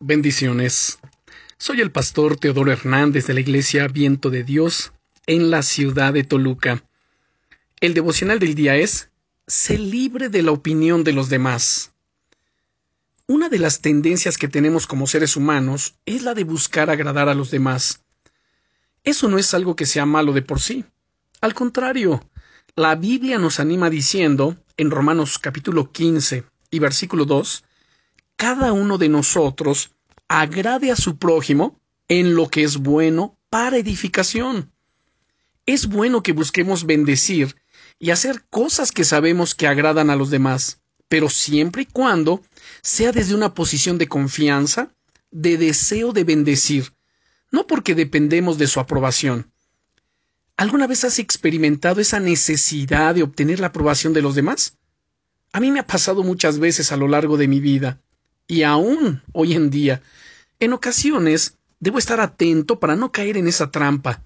Bendiciones. Soy el pastor Teodoro Hernández de la Iglesia Viento de Dios en la ciudad de Toluca. El devocional del día es Sé libre de la opinión de los demás. Una de las tendencias que tenemos como seres humanos es la de buscar agradar a los demás. Eso no es algo que sea malo de por sí. Al contrario, la Biblia nos anima diciendo, en Romanos capítulo 15 y versículo 2, cada uno de nosotros agrade a su prójimo en lo que es bueno para edificación. Es bueno que busquemos bendecir y hacer cosas que sabemos que agradan a los demás, pero siempre y cuando sea desde una posición de confianza, de deseo de bendecir, no porque dependemos de su aprobación. ¿Alguna vez has experimentado esa necesidad de obtener la aprobación de los demás? A mí me ha pasado muchas veces a lo largo de mi vida y aún hoy en día, en ocasiones debo estar atento para no caer en esa trampa.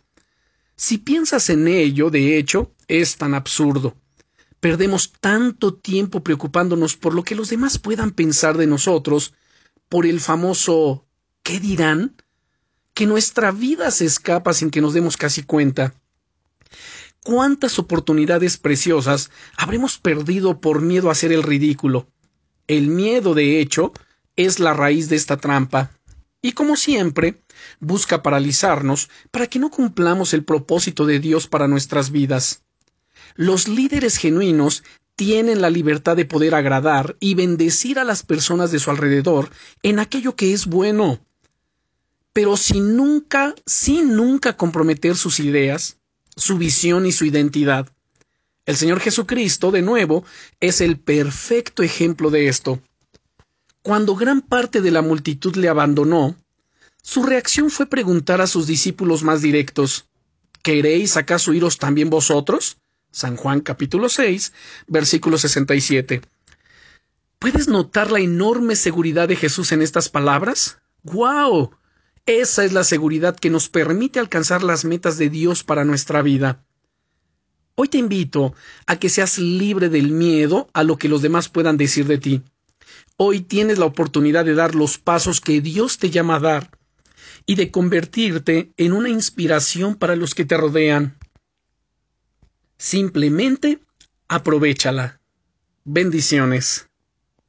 Si piensas en ello, de hecho, es tan absurdo. Perdemos tanto tiempo preocupándonos por lo que los demás puedan pensar de nosotros, por el famoso ¿qué dirán? que nuestra vida se escapa sin que nos demos casi cuenta. ¿Cuántas oportunidades preciosas habremos perdido por miedo a hacer el ridículo? El miedo, de hecho, es la raíz de esta trampa, y como siempre, busca paralizarnos para que no cumplamos el propósito de Dios para nuestras vidas. Los líderes genuinos tienen la libertad de poder agradar y bendecir a las personas de su alrededor en aquello que es bueno, pero sin nunca, sin nunca comprometer sus ideas, su visión y su identidad. El Señor Jesucristo, de nuevo, es el perfecto ejemplo de esto. Cuando gran parte de la multitud le abandonó, su reacción fue preguntar a sus discípulos más directos ¿Queréis acaso iros también vosotros? San Juan capítulo 6, versículo 67. ¿Puedes notar la enorme seguridad de Jesús en estas palabras? ¡Guau! Esa es la seguridad que nos permite alcanzar las metas de Dios para nuestra vida. Hoy te invito a que seas libre del miedo a lo que los demás puedan decir de ti. Hoy tienes la oportunidad de dar los pasos que Dios te llama a dar y de convertirte en una inspiración para los que te rodean. Simplemente aprovechala. Bendiciones.